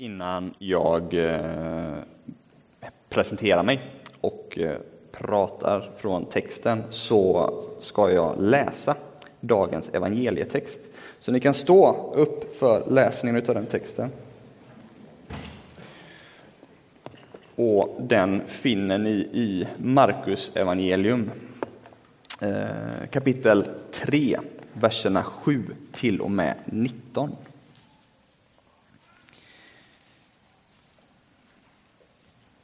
Innan jag eh, presenterar mig och eh, pratar från texten så ska jag läsa dagens evangelietext. Så ni kan stå upp för läsningen av den texten. Och den finner ni i Markus evangelium eh, kapitel 3, verserna 7 till och med 19.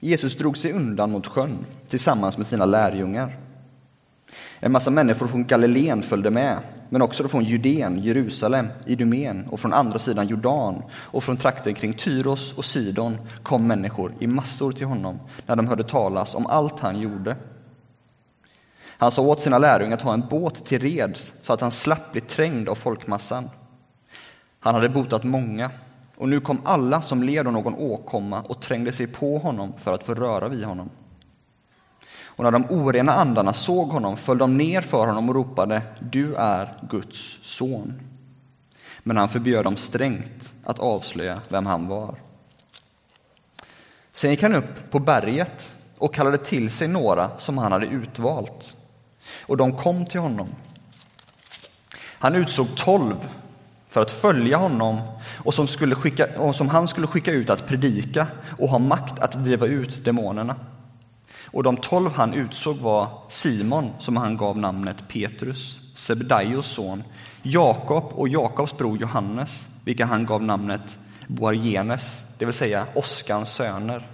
Jesus drog sig undan mot sjön tillsammans med sina lärjungar. En massa människor från Galileen följde med, men också från Judeen, Jerusalem, Idumen och från andra sidan Jordan och från trakten kring Tyros och Sidon kom människor i massor till honom när de hörde talas om allt han gjorde. Han sa åt sina lärjungar att ha en båt till reds så att han slapp bli trängd av folkmassan. Han hade botat många och nu kom alla som led av någon åkomma och trängde sig på honom för att få röra vid honom. Och när de orena andarna såg honom föll de ner för honom och ropade Du är Guds son. Men han förbjöd dem strängt att avslöja vem han var. Sen gick han upp på berget och kallade till sig några som han hade utvalt. Och de kom till honom. Han utsåg tolv för att följa honom och som, skulle skicka, och som han skulle skicka ut att predika och ha makt att driva ut demonerna. Och de tolv han utsåg var Simon, som han gav namnet Petrus, Sebedaios son, Jakob och Jakobs bror Johannes, vilka han gav namnet Boargenes, det vill säga Oskans söner.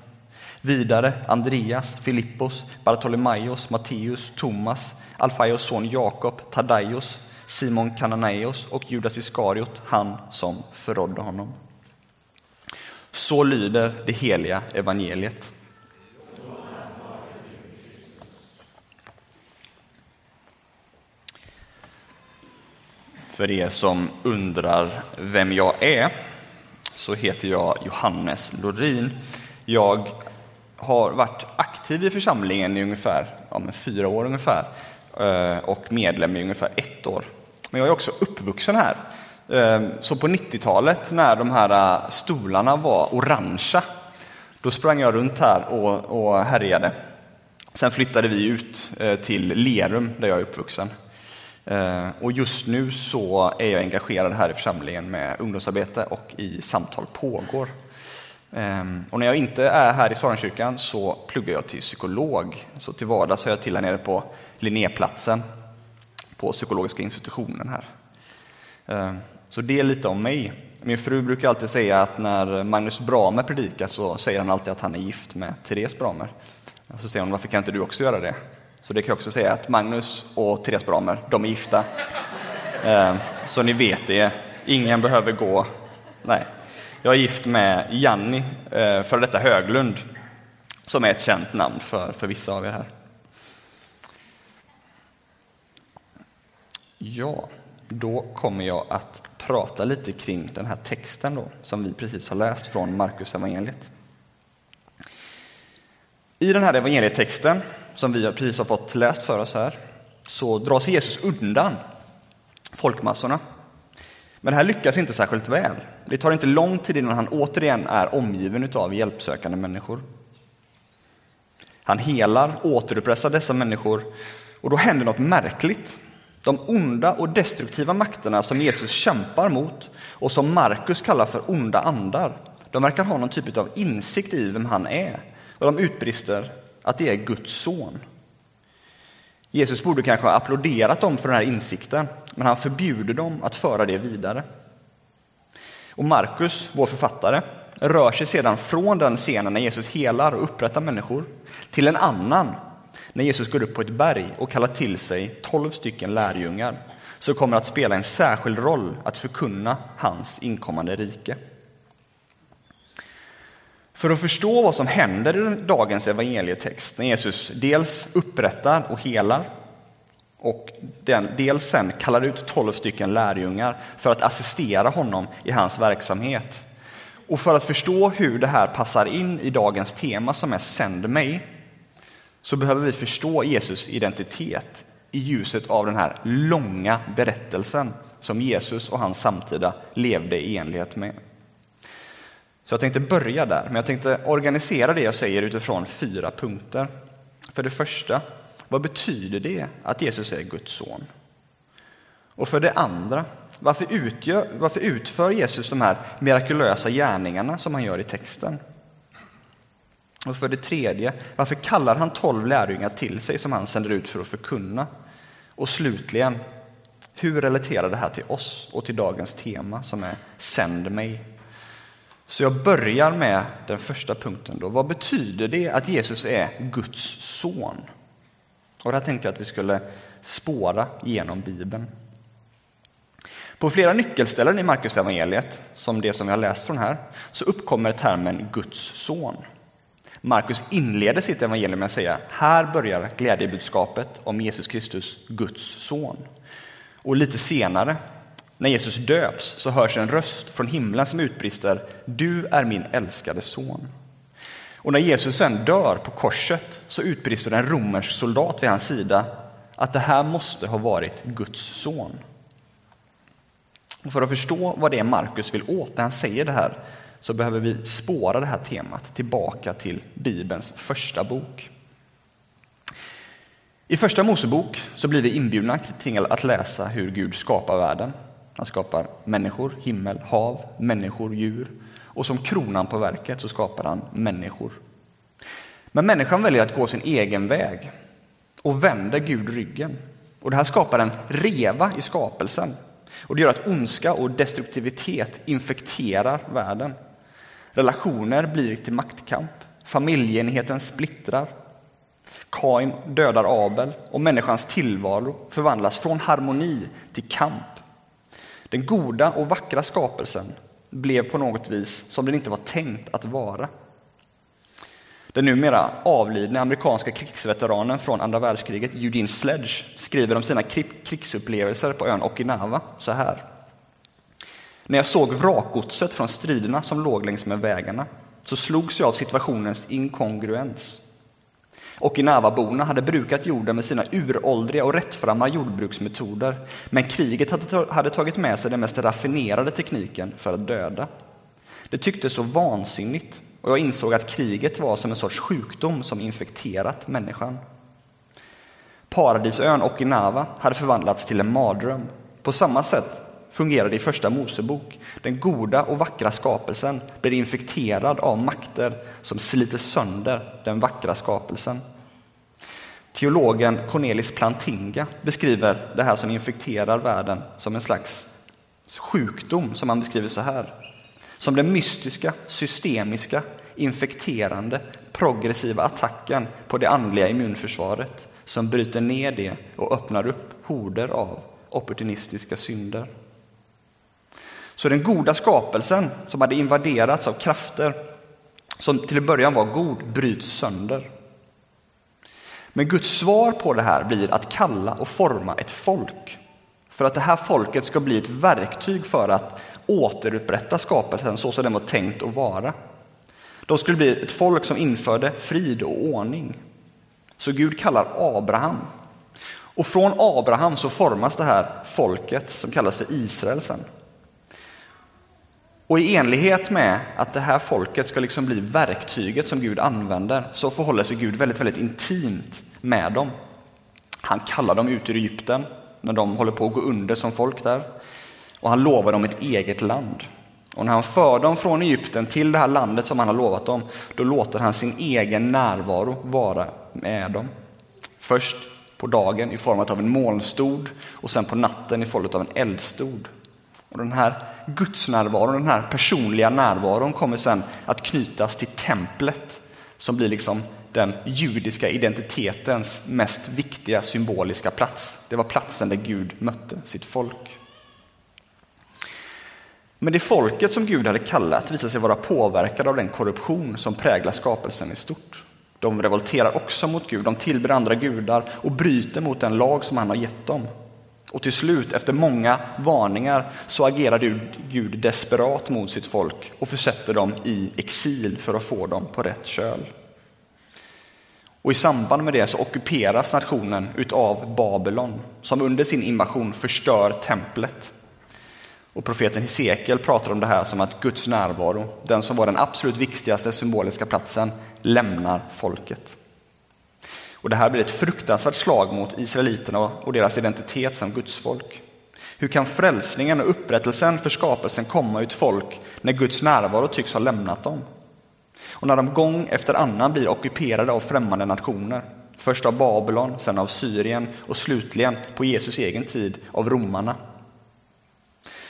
Vidare Andreas, Filippos, Bartolomaios, Matteus, Thomas, Alfaios son Jakob, Tadaios, Simon Kananeos och Judas Iskariot, han som förrådde honom. Så lyder det heliga evangeliet. För er som undrar vem jag är så heter jag Johannes Lorin. Jag har varit aktiv i församlingen i ungefär ja, fyra år ungefär eh, och medlem i ungefär ett år. Men jag är också uppvuxen här. Ehm, så på 90-talet när de här äh, stolarna var orangea, då sprang jag runt här och, och härjade. Sen flyttade vi ut äh, till Lerum där jag är uppvuxen. Ehm, och just nu så är jag engagerad här i församlingen med ungdomsarbete och i Samtal pågår. Ehm, och när jag inte är här i Sarenkyrkan så pluggar jag till psykolog. Så till vardags är jag till här nere på Linnéplatsen på psykologiska institutionen här. Eh, så det är lite om mig. Min fru brukar alltid säga att när Magnus Bramer predikar så säger han alltid att han är gift med Therese Bramer. Och så säger hon, varför kan inte du också göra det? Så det kan jag också säga att Magnus och Therese Bramer, de är gifta. Eh, så ni vet det, ingen behöver gå... Nej. Jag är gift med Janni, eh, före för detta Höglund, som är ett känt namn för, för vissa av er här. Ja, då kommer jag att prata lite kring den här texten då, som vi precis har läst från Markus evangeliet. I den här evangelietexten, som vi precis har fått läst för oss här, så drar sig Jesus undan folkmassorna. Men det här lyckas inte särskilt väl. Det tar inte lång tid innan han återigen är omgiven av hjälpsökande människor. Han helar, återupprättar dessa människor och då händer något märkligt. De onda och destruktiva makterna som Jesus kämpar mot och som Markus kallar för onda andar, de verkar ha någon typ av insikt i vem han är och de utbrister att det är Guds son. Jesus borde kanske ha applåderat dem för den här insikten, men han förbjuder dem att föra det vidare. Och Markus, vår författare, rör sig sedan från den scenen när Jesus helar och upprättar människor till en annan när Jesus går upp på ett berg och kallar till sig tolv stycken lärjungar som kommer att spela en särskild roll att förkunna hans inkommande rike. För att förstå vad som händer i dagens evangelietext när Jesus dels upprättar och helar och den, dels sen kallar ut tolv stycken lärjungar för att assistera honom i hans verksamhet. Och för att förstå hur det här passar in i dagens tema som är Sänd mig så behöver vi förstå Jesus identitet i ljuset av den här långa berättelsen som Jesus och hans samtida levde i enlighet med. Så jag tänkte börja där, men jag tänkte organisera det jag säger utifrån fyra punkter. För det första, vad betyder det att Jesus är Guds son? Och för det andra, varför, utgör, varför utför Jesus de här mirakulösa gärningarna som han gör i texten? Och för det tredje, varför kallar han tolv lärjungar till sig som han sänder ut för att förkunna? Och slutligen, hur relaterar det här till oss och till dagens tema som är Sänd mig? Så jag börjar med den första punkten. Då. Vad betyder det att Jesus är Guds son? Och där tänkte jag att vi skulle spåra genom Bibeln. På flera nyckelställen i Markus evangeliet, som det som vi har läst från här, så uppkommer termen Guds son. Markus inleder sitt evangelium med att säga här börjar glädjebudskapet om Jesus Kristus, Guds son. Och lite senare, när Jesus döps, så hörs en röst från himlen som utbrister Du är min älskade son. Och när Jesus sen dör på korset så utbrister en romersk soldat vid hans sida att det här måste ha varit Guds son. Och för att förstå vad det är Markus vill åt när han säger det här så behöver vi spåra det här temat tillbaka till Bibelns första bok. I Första Mosebok så blir vi inbjudna till att läsa hur Gud skapar världen. Han skapar människor, himmel, hav, människor, djur och som kronan på verket så skapar han människor. Men människan väljer att gå sin egen väg och vänder Gud ryggen. Och det här skapar en reva i skapelsen och det gör att ondska och destruktivitet infekterar världen. Relationer blir till maktkamp, familjeenheten splittrar. Kain dödar Abel och människans tillvaro förvandlas från harmoni till kamp. Den goda och vackra skapelsen blev på något vis som den inte var tänkt att vara. Den numera avlidne amerikanska krigsveteranen från andra världskriget, Eugene Sledge, skriver om sina krigsupplevelser på ön Okinawa så här. När jag såg vrakgodset från striderna som låg längs med vägarna så slogs jag av situationens inkongruens. Okinawaborna hade brukat jorden med sina uråldriga och rättframma jordbruksmetoder men kriget hade tagit med sig den mest raffinerade tekniken för att döda. Det tycktes så vansinnigt och jag insåg att kriget var som en sorts sjukdom som infekterat människan. Paradisön Okinawa hade förvandlats till en mardröm. På samma sätt fungerade i Första Mosebok. Den goda och vackra skapelsen blir infekterad av makter som sliter sönder den vackra skapelsen. Teologen Cornelis Plantinga beskriver det här som infekterar världen som en slags sjukdom som han beskriver så här. Som den mystiska, systemiska, infekterande, progressiva attacken på det andliga immunförsvaret som bryter ner det och öppnar upp horder av opportunistiska synder. Så den goda skapelsen som hade invaderats av krafter som till en början var god bryts sönder. Men Guds svar på det här blir att kalla och forma ett folk för att det här folket ska bli ett verktyg för att återupprätta skapelsen så som den var tänkt att vara. De skulle bli ett folk som införde frid och ordning. Så Gud kallar Abraham. Och från Abraham så formas det här folket som kallas för Israel sen. Och i enlighet med att det här folket ska liksom bli verktyget som Gud använder så förhåller sig Gud väldigt, väldigt intimt med dem. Han kallar dem ut ur Egypten när de håller på att gå under som folk där. Och han lovar dem ett eget land. Och när han för dem från Egypten till det här landet som han har lovat dem, då låter han sin egen närvaro vara med dem. Först på dagen i form av en molnstod och sen på natten i form av en eldstod. Och den här gudsnärvaron, den här personliga närvaron kommer sen att knytas till templet som blir liksom den judiska identitetens mest viktiga symboliska plats. Det var platsen där Gud mötte sitt folk. Men det folket som Gud hade kallat visade sig vara påverkade av den korruption som präglar skapelsen i stort. De revolterar också mot Gud, de tillber andra gudar och bryter mot den lag som han har gett dem. Och till slut, efter många varningar, så agerar Gud desperat mot sitt folk och försätter dem i exil för att få dem på rätt köl. Och i samband med det så ockuperas nationen utav Babylon som under sin invasion förstör templet. Och profeten Hesekiel pratar om det här som att Guds närvaro, den som var den absolut viktigaste symboliska platsen, lämnar folket. Och det här blir ett fruktansvärt slag mot israeliterna och deras identitet som Guds folk. Hur kan frälsningen och upprättelsen för skapelsen komma ut folk när Guds närvaro tycks ha lämnat dem? Och när de gång efter annan blir ockuperade av främmande nationer, först av Babylon, sen av Syrien och slutligen på Jesus egen tid av romarna.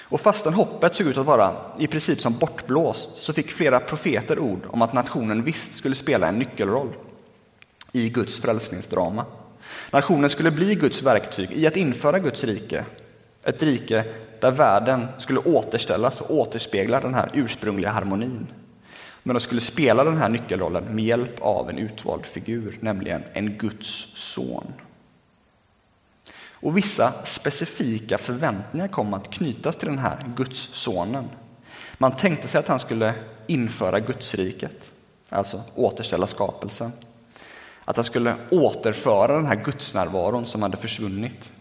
Och fastän hoppet såg ut att vara i princip som bortblåst så fick flera profeter ord om att nationen visst skulle spela en nyckelroll i Guds frälsningsdrama. Nationen skulle bli Guds verktyg i att införa Guds rike. Ett rike där världen skulle återställas och återspegla den här ursprungliga harmonin. Men de skulle spela den här nyckelrollen med hjälp av en utvald figur, nämligen en Guds son. Och vissa specifika förväntningar kom att knytas till den här Guds sonen. Man tänkte sig att han skulle införa Gudsriket, alltså återställa skapelsen. Att han skulle återföra den här gudsnärvaron som hade försvunnit.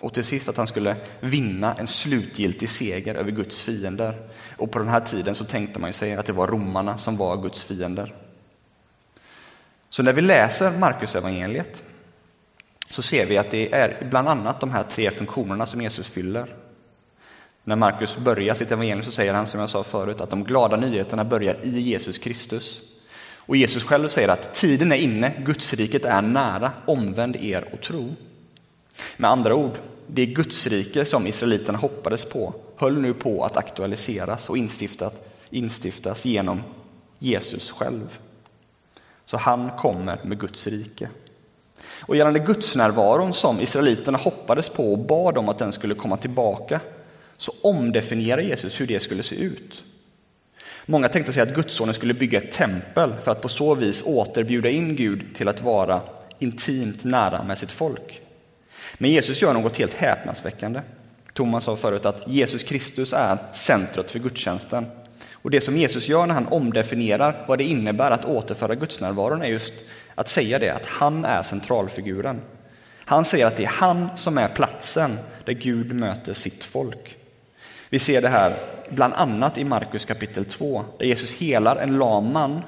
Och till sist att han skulle vinna en slutgiltig seger över Guds fiender. Och på den här tiden så tänkte man sig att det var romarna som var Guds fiender. Så när vi läser Markus evangeliet så ser vi att det är bland annat de här tre funktionerna som Jesus fyller. När Markus börjar sitt evangelium så säger han, som jag sa förut, att de glada nyheterna börjar i Jesus Kristus. Och Jesus själv säger att tiden är inne, Gudsriket är nära, omvänd er och tro. Med andra ord, det Gudsrike som israeliterna hoppades på höll nu på att aktualiseras och instiftas, instiftas genom Jesus själv. Så han kommer med Guds rike. Och gällande gudsnärvaron som israeliterna hoppades på och bad om att den skulle komma tillbaka så omdefinierar Jesus hur det skulle se ut. Många tänkte sig att gudsonen skulle bygga ett tempel för att på så vis återbjuda in Gud till att vara intimt nära med sitt folk. Men Jesus gör något helt häpnadsväckande. Thomas sa förut att Jesus Kristus är centret för gudstjänsten. Och det som Jesus gör när han omdefinierar vad det innebär att återföra gudsnärvaron är just att säga det, att han är centralfiguren. Han säger att det är han som är platsen där Gud möter sitt folk. Vi ser det här bland annat i Markus kapitel 2, där Jesus helar en lam man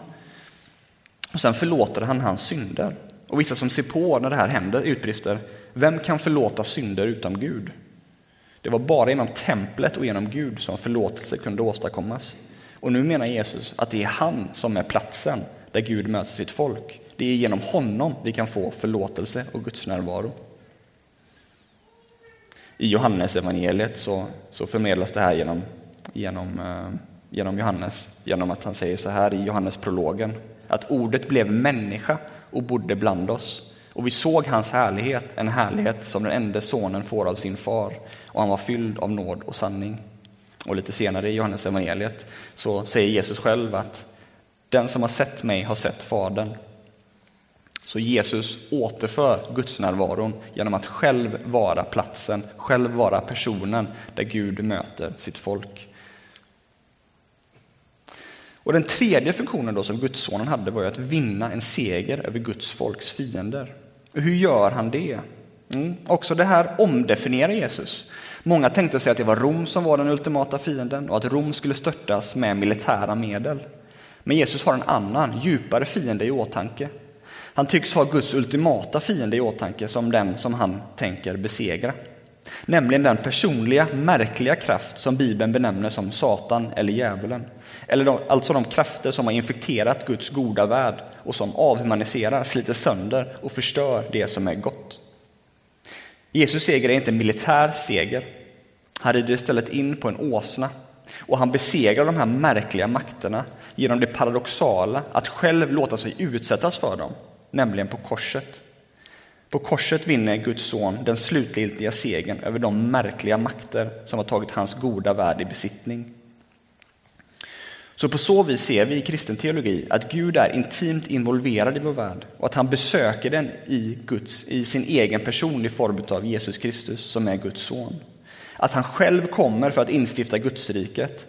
och sen förlåter han hans synder. Och vissa som ser på när det här händer utbrister, vem kan förlåta synder utom Gud? Det var bara genom templet och genom Gud som förlåtelse kunde åstadkommas. Och nu menar Jesus att det är han som är platsen där Gud möter sitt folk. Det är genom honom vi kan få förlåtelse och Guds närvaro. I Johannes evangeliet så, så förmedlas det här genom, genom, eh, genom Johannes, genom att han säger så här i Johannesprologen, att ordet blev människa och bodde bland oss. Och vi såg hans härlighet, en härlighet som den enda sonen får av sin far, och han var fylld av nåd och sanning. Och lite senare i Johannes evangeliet så säger Jesus själv att den som har sett mig har sett Fadern. Så Jesus återför gudsnärvaron genom att själv vara platsen, själv vara personen där Gud möter sitt folk. Och Den tredje funktionen då som Gudssonen hade var att vinna en seger över Guds folks fiender. Och hur gör han det? Mm. Också det här omdefinierar Jesus. Många tänkte sig att det var Rom som var den ultimata fienden och att Rom skulle störtas med militära medel. Men Jesus har en annan, djupare fiende i åtanke. Han tycks ha Guds ultimata fiende i åtanke som den som han tänker besegra. Nämligen den personliga, märkliga kraft som Bibeln benämner som Satan eller djävulen. Eller de, alltså de krafter som har infekterat Guds goda värld och som avhumaniserar, sliter sönder och förstör det som är gott. Jesus seger är inte en militär seger. Han rider istället in på en åsna och han besegrar de här märkliga makterna genom det paradoxala att själv låta sig utsättas för dem, nämligen på korset. På korset vinner Guds son den slutgiltiga segern över de märkliga makter som har tagit hans goda värld i besittning. Så på så vis ser vi i kristen teologi att Gud är intimt involverad i vår värld och att han besöker den i, Guds, i sin egen person i form av Jesus Kristus som är Guds son. Att han själv kommer för att instifta Gudsriket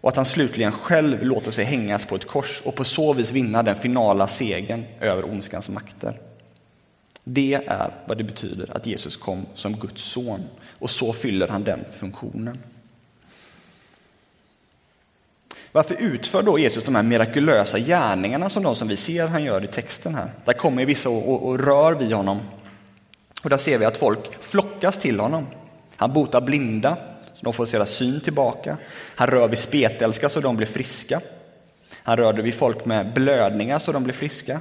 och att han slutligen själv låter sig hängas på ett kors och på så vis vinna den finala segern över ondskans makter. Det är vad det betyder att Jesus kom som Guds son och så fyller han den funktionen. Varför utför då Jesus de här mirakulösa gärningarna som de som vi ser han gör i texten här? Där kommer vissa och, och, och rör vid honom. Och där ser vi att folk flockas till honom. Han botar blinda, så de får se syn tillbaka. Han rör vid spetälska så de blir friska. Han rörde vid folk med blödningar så de blir friska.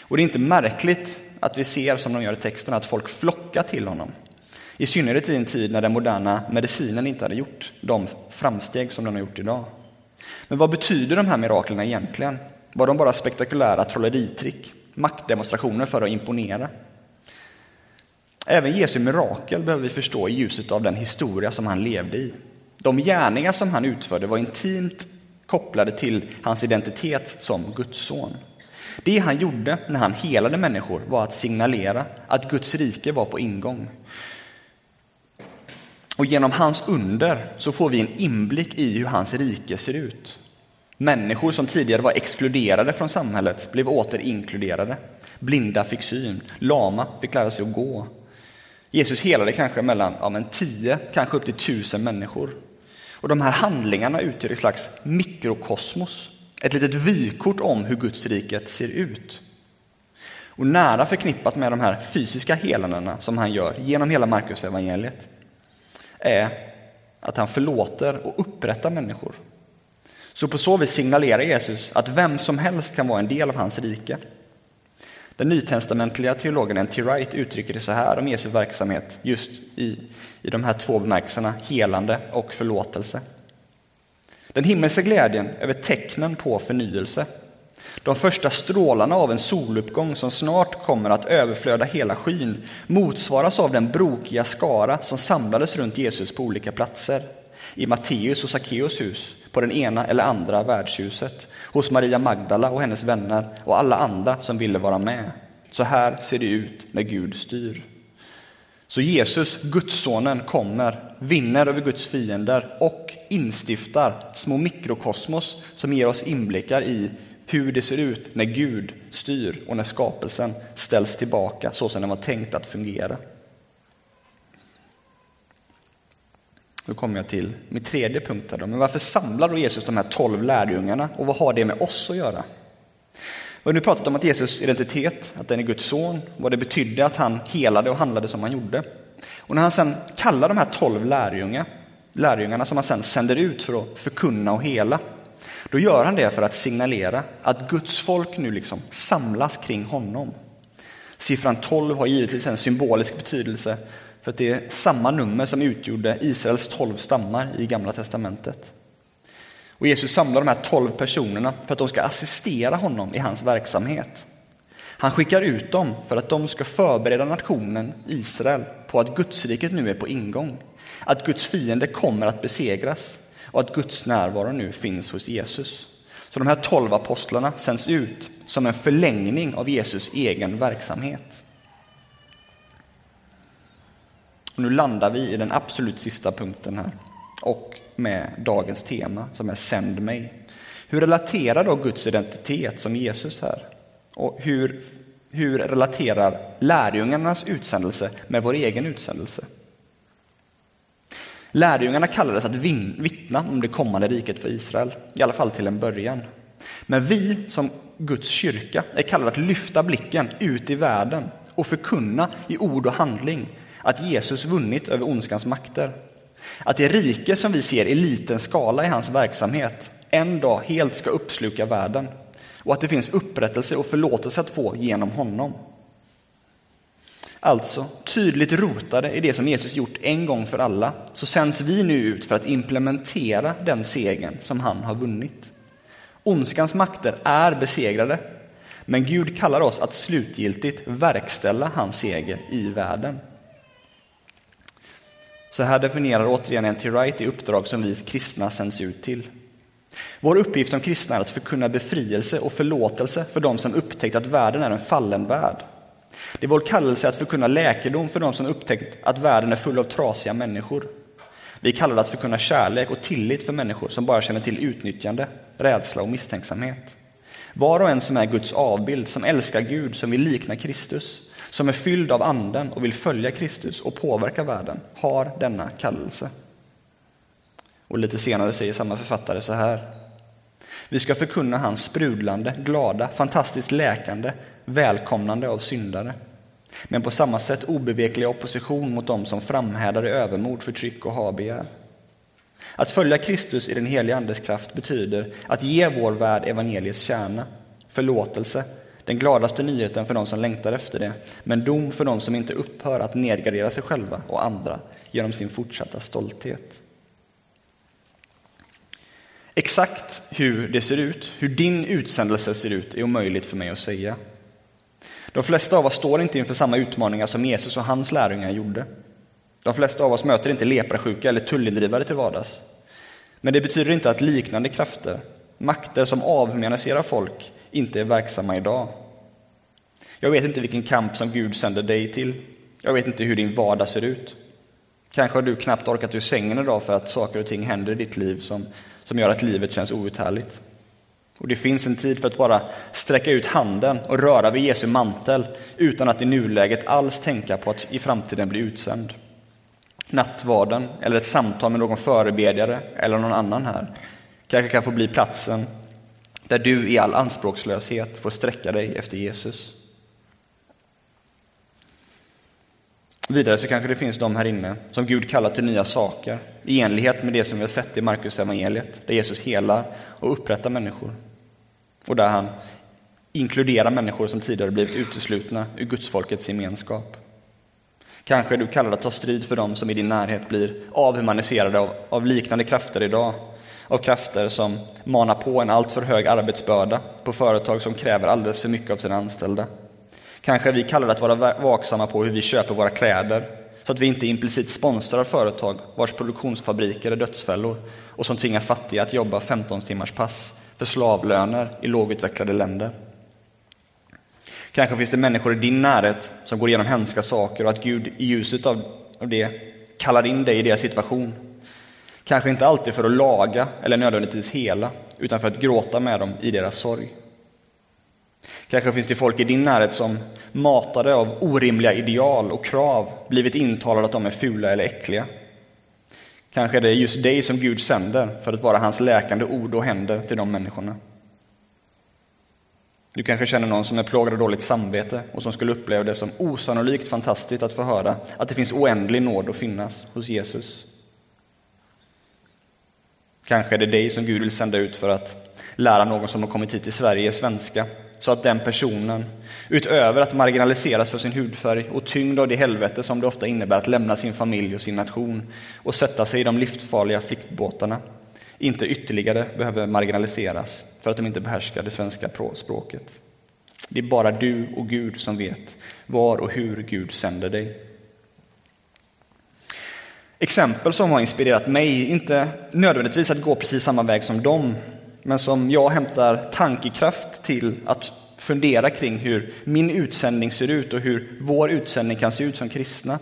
Och det är inte märkligt att vi ser, som de gör i texten, att folk flockar till honom. I synnerhet i en tid när den moderna medicinen inte hade gjort de framsteg som den har gjort idag. Men vad betyder de här miraklerna egentligen? Var de bara spektakulära trolleritrick, maktdemonstrationer för att imponera? Även Jesu mirakel behöver vi förstå i ljuset av den historia som han levde i. De gärningar som han utförde var intimt kopplade till hans identitet som Guds son. Det han gjorde när han helade människor var att signalera att Guds rike var på ingång. Och genom hans under så får vi en inblick i hur hans rike ser ut. Människor som tidigare var exkluderade från samhället blev åter inkluderade. Blinda fick syn, lama fick lära sig att gå. Jesus helade kanske mellan ja, men tio, kanske upp till tusen människor. Och de här handlingarna utgör ett slags mikrokosmos, ett litet vykort om hur Guds riket ser ut. Och nära förknippat med de här fysiska helandena som han gör genom hela Markus evangeliet är att han förlåter och upprättar människor. Så på så vis signalerar Jesus att vem som helst kan vara en del av hans rike. Den nytestamentliga teologen N.T. Wright uttrycker det så här om Jesu verksamhet just i, i de här två bemärkelserna, helande och förlåtelse. Den himmelska glädjen över tecknen på förnyelse de första strålarna av en soluppgång som snart kommer att överflöda hela skyn motsvaras av den brokiga skara som samlades runt Jesus på olika platser. I Matteus och Sackeus hus, på den ena eller andra värdshuset, hos Maria Magdala och hennes vänner och alla andra som ville vara med. Så här ser det ut när Gud styr. Så Jesus, Gudssonen, kommer, vinner över Guds fiender och instiftar små mikrokosmos som ger oss inblickar i hur det ser ut när Gud styr och när skapelsen ställs tillbaka så som den var tänkt att fungera. Nu kommer jag till min tredje punkt. Här då. Men varför samlar då Jesus de här tolv lärjungarna och vad har det med oss att göra? Vi har nu pratat om att Jesus identitet, att den är Guds son, vad det betydde att han helade och handlade som han gjorde. Och när han sen kallar de här tolv lärjungar, lärjungarna som han sen sänder ut för att förkunna och hela, då gör han det för att signalera att Guds folk nu liksom samlas kring honom. Siffran 12 har givetvis en symbolisk betydelse för att det är samma nummer som utgjorde Israels tolv stammar i Gamla testamentet. Och Jesus samlar de här tolv personerna för att de ska assistera honom i hans verksamhet. Han skickar ut dem för att de ska förbereda nationen Israel på att Gudsriket nu är på ingång. Att Guds fiende kommer att besegras och att Guds närvaro nu finns hos Jesus. Så de här tolv apostlarna sänds ut som en förlängning av Jesus egen verksamhet. Och nu landar vi i den absolut sista punkten här och med dagens tema som är Sänd mig. Hur relaterar då Guds identitet som Jesus här? Och hur, hur relaterar lärjungarnas utsändelse med vår egen utsändelse? Lärjungarna kallades att vittna om det kommande riket för Israel, i alla fall till en början. Men vi som Guds kyrka är kallade att lyfta blicken ut i världen och förkunna i ord och handling att Jesus vunnit över ondskans makter. Att det rike som vi ser i liten skala i hans verksamhet en dag helt ska uppsluka världen och att det finns upprättelse och förlåtelse att få genom honom. Alltså, tydligt rotade i det som Jesus gjort en gång för alla, så sänds vi nu ut för att implementera den segern som han har vunnit. Ondskans makter är besegrade, men Gud kallar oss att slutgiltigt verkställa hans seger i världen. Så här definierar återigen N.T. Wright det uppdrag som vi kristna sänds ut till. Vår uppgift som kristna är att förkunna befrielse och förlåtelse för de som upptäckt att världen är en fallen värld det är vår kallelse att förkunna läkedom för de som upptäckt att världen är full av trasiga människor. Vi kallar det att förkunna kärlek och tillit för människor som bara känner till utnyttjande, rädsla och misstänksamhet. Var och en som är Guds avbild, som älskar Gud, som vill likna Kristus, som är fylld av anden och vill följa Kristus och påverka världen, har denna kallelse. Och lite senare säger samma författare så här. Vi ska förkunna hans sprudlande, glada, fantastiskt läkande, välkomnande av syndare. Men på samma sätt obevekliga opposition mot dem som framhärdar i övermod, förtryck och habegär. Att följa Kristus i den heliga Andes kraft betyder att ge vår värld evangeliets kärna, förlåtelse, den gladaste nyheten för de som längtar efter det, men dom för de som inte upphör att nedgradera sig själva och andra genom sin fortsatta stolthet. Exakt hur det ser ut, hur din utsändelse ser ut, är omöjligt för mig att säga. De flesta av oss står inte inför samma utmaningar som Jesus och hans lärjungar gjorde. De flesta av oss möter inte leprasjuka eller tullindrivare till vardags. Men det betyder inte att liknande krafter, makter som avhumaniserar folk, inte är verksamma idag. Jag vet inte vilken kamp som Gud sänder dig till. Jag vet inte hur din vardag ser ut. Kanske har du knappt orkat ur sängen idag för att saker och ting händer i ditt liv som, som gör att livet känns outhärdligt. Och det finns en tid för att bara sträcka ut handen och röra vid Jesu mantel utan att i nuläget alls tänka på att i framtiden bli utsänd. Nattvarden eller ett samtal med någon förebedjare eller någon annan här kanske kan få bli platsen där du i all anspråkslöshet får sträcka dig efter Jesus. Vidare så kanske det finns de här inne som Gud kallar till nya saker i enlighet med det som vi har sett i Markus evangeliet, där Jesus helar och upprättar människor. Och där han inkluderar människor som tidigare blivit uteslutna ur gudsfolkets gemenskap. Kanske är du kallad att ta strid för dem som i din närhet blir avhumaniserade av, av liknande krafter idag. Av krafter som manar på en alltför hög arbetsbörda på företag som kräver alldeles för mycket av sina anställda. Kanske är vi kallade att vara vaksamma på hur vi köper våra kläder så att vi inte implicit sponsrar företag vars produktionsfabriker är dödsfällor och som tvingar fattiga att jobba 15 timmars pass för slavlöner i lågutvecklade länder. Kanske finns det människor i din närhet som går igenom hemska saker och att Gud i ljuset av det kallar in dig i deras situation. Kanske inte alltid för att laga eller nödvändigtvis hela, utan för att gråta med dem i deras sorg. Kanske finns det folk i din närhet som matade av orimliga ideal och krav blivit intalade att de är fula eller äckliga. Kanske är det just dig som Gud sänder för att vara hans läkande ord och händer till de människorna. Du kanske känner någon som är plågad av dåligt samvete och som skulle uppleva det som osannolikt fantastiskt att få höra att det finns oändlig nåd att finnas hos Jesus. Kanske är det dig som Gud vill sända ut för att lära någon som har kommit hit till Sverige svenska så att den personen, utöver att marginaliseras för sin hudfärg och tyngd av det helvete som det ofta innebär att lämna sin familj och sin nation och sätta sig i de livsfarliga flyktbåtarna, inte ytterligare behöver marginaliseras för att de inte behärskar det svenska språket. Det är bara du och Gud som vet var och hur Gud sänder dig. Exempel som har inspirerat mig, inte nödvändigtvis att gå precis samma väg som dem, men som jag hämtar tankekraft till att fundera kring hur min utsändning ser ut och hur vår utsändning kan se ut som kristna,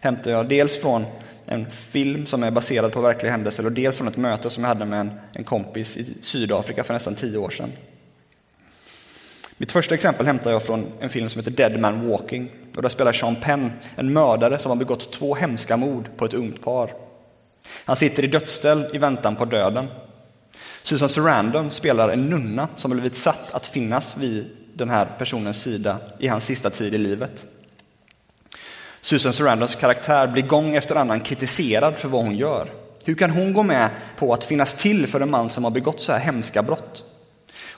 hämtar jag dels från en film som är baserad på verkliga händelser och dels från ett möte som jag hade med en, en kompis i Sydafrika för nästan tio år sedan. Mitt första exempel hämtar jag från en film som heter Dead Man Walking. Och där spelar Sean Penn en mördare som har begått två hemska mord på ett ungt par. Han sitter i dödsställ i väntan på döden. Susan Sarandon spelar en nunna som blivit satt att finnas vid den här personens sida i hans sista tid i livet. Susan Sarandons karaktär blir gång efter annan kritiserad för vad hon gör. Hur kan hon gå med på att finnas till för en man som har begått så här hemska brott?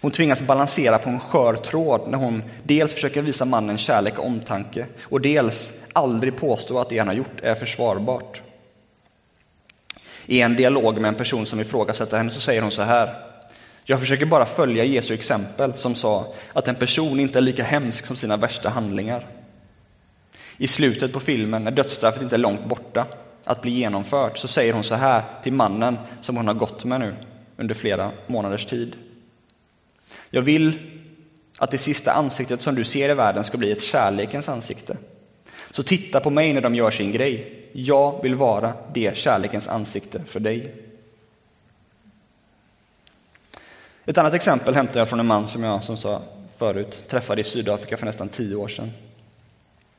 Hon tvingas balansera på en skör tråd när hon dels försöker visa mannen kärlek och omtanke och dels aldrig påstå att det han har gjort är försvarbart. I en dialog med en person som ifrågasätter henne så säger hon så här. Jag försöker bara följa Jesu exempel som sa att en person inte är lika hemsk som sina värsta handlingar. I slutet på filmen, när dödsstraffet inte är långt borta att bli genomfört, så säger hon så här till mannen som hon har gått med nu under flera månaders tid. Jag vill att det sista ansiktet som du ser i världen ska bli ett kärlekens ansikte. Så titta på mig när de gör sin grej. Jag vill vara det kärlekens ansikte för dig. Ett annat exempel hämtar jag från en man som jag, som sa förut, träffade i Sydafrika för nästan tio år sedan.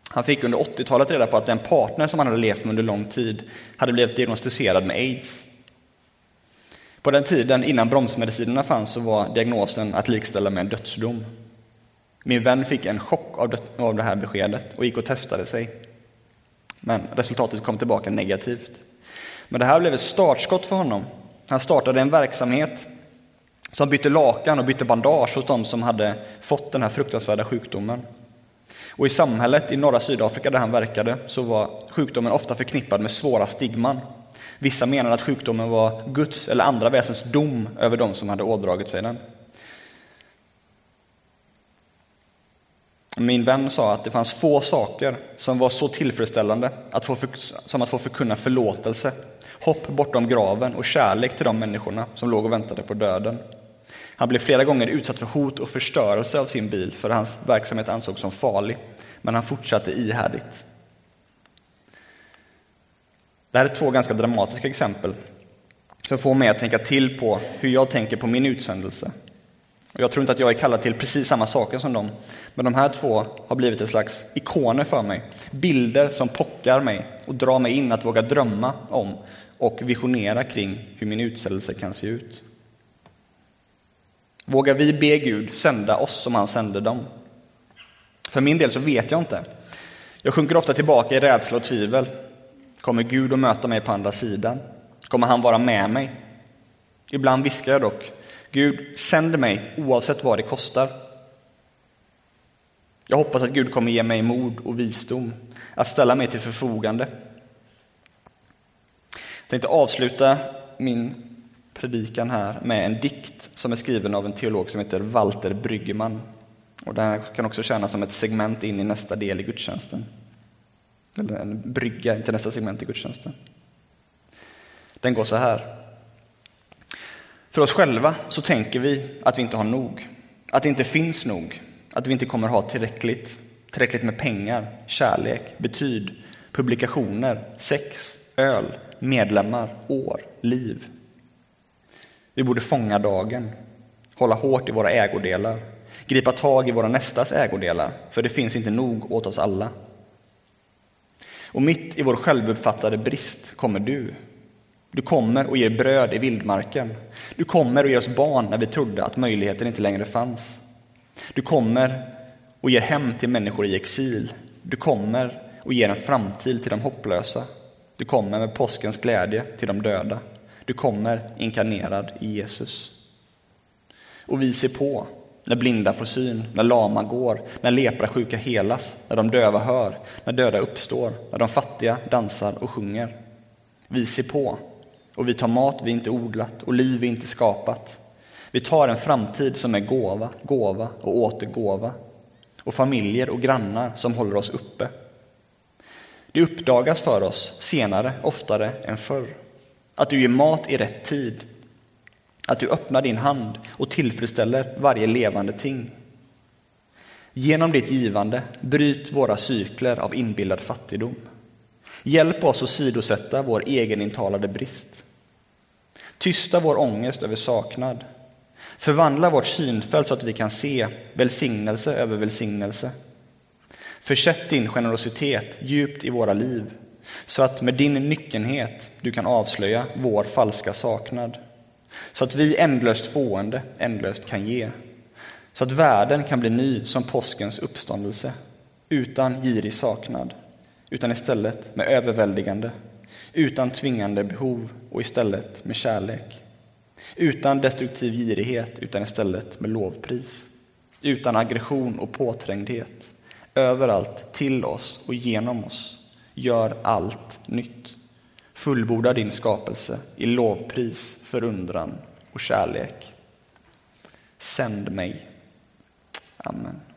Han fick under 80-talet reda på att den partner som han hade levt med under lång tid hade blivit diagnostiserad med aids. På den tiden innan bromsmedicinerna fanns så var diagnosen att likställa med en dödsdom. Min vän fick en chock av det, av det här beskedet och gick och testade sig. Men resultatet kom tillbaka negativt. Men det här blev ett startskott för honom. Han startade en verksamhet som bytte lakan och bytte bandage hos de som hade fått den här fruktansvärda sjukdomen. Och i samhället i norra Sydafrika där han verkade så var sjukdomen ofta förknippad med svåra stigman. Vissa menade att sjukdomen var Guds eller andra väsens dom över de som hade ådragit sig den. Min vän sa att det fanns få saker som var så tillfredsställande att få för, som att få förkunna förlåtelse, hopp bortom graven och kärlek till de människorna som låg och väntade på döden. Han blev flera gånger utsatt för hot och förstörelse av sin bil för hans verksamhet ansågs som farlig, men han fortsatte ihärdigt. Det här är två ganska dramatiska exempel som får mig att tänka till på hur jag tänker på min utsändelse. Jag tror inte att jag är kallad till precis samma saker som dem, men de här två har blivit ett slags ikoner för mig. Bilder som pockar mig och drar mig in att våga drömma om och visionera kring hur min utsändelse kan se ut. Vågar vi be Gud sända oss som han sände dem? För min del så vet jag inte. Jag sjunker ofta tillbaka i rädsla och tvivel. Kommer Gud att möta mig på andra sidan? Kommer han vara med mig? Ibland viskar jag dock, Gud, sänd mig oavsett vad det kostar. Jag hoppas att Gud kommer ge mig mod och visdom att ställa mig till förfogande. Jag tänkte avsluta min predikan här med en dikt som är skriven av en teolog som heter Walter Bryggeman. Och den här kan också tjäna som ett segment in i nästa del i gudstjänsten. Eller en brygga till nästa segment i gudstjänsten. Den går så här. För oss själva så tänker vi att vi inte har nog, att det inte finns nog, att vi inte kommer ha tillräckligt, tillräckligt med pengar, kärlek, betyd, publikationer, sex, öl, medlemmar, år, liv. Vi borde fånga dagen, hålla hårt i våra ägodelar, gripa tag i våra nästas ägodelar, för det finns inte nog åt oss alla. Och mitt i vår självuppfattade brist kommer du. Du kommer och ger bröd i vildmarken. Du kommer och ger oss barn när vi trodde att möjligheten inte längre fanns. Du kommer och ger hem till människor i exil. Du kommer och ger en framtid till de hopplösa. Du kommer med påskens glädje till de döda. Du kommer inkarnerad i Jesus. Och vi ser på när blinda får syn, när lama går, när leprasjuka helas, när de döva hör, när döda uppstår, när de fattiga dansar och sjunger. Vi ser på och vi tar mat vi inte odlat och liv vi inte skapat. Vi tar en framtid som är gåva, gåva och åter gåva och familjer och grannar som håller oss uppe. Det uppdagas för oss senare, oftare än förr, att du ger mat i rätt tid, att du öppnar din hand och tillfredsställer varje levande ting. Genom ditt givande, bryt våra cykler av inbillad fattigdom. Hjälp oss att sidosätta vår egenintalade brist. Tysta vår ångest över saknad. Förvandla vårt synfält så att vi kan se välsignelse över välsignelse. Försätt din generositet djupt i våra liv så att med din nyckenhet du kan avslöja vår falska saknad. Så att vi ändlöst fående ändlöst kan ge. Så att världen kan bli ny som påskens uppståndelse utan girig saknad, utan istället med överväldigande, utan tvingande behov och istället med kärlek. Utan destruktiv girighet, utan istället med lovpris. Utan aggression och påträngdhet. Överallt, till oss och genom oss. Gör allt nytt. Fullborda din skapelse i lovpris, förundran och kärlek. Sänd mig. Amen.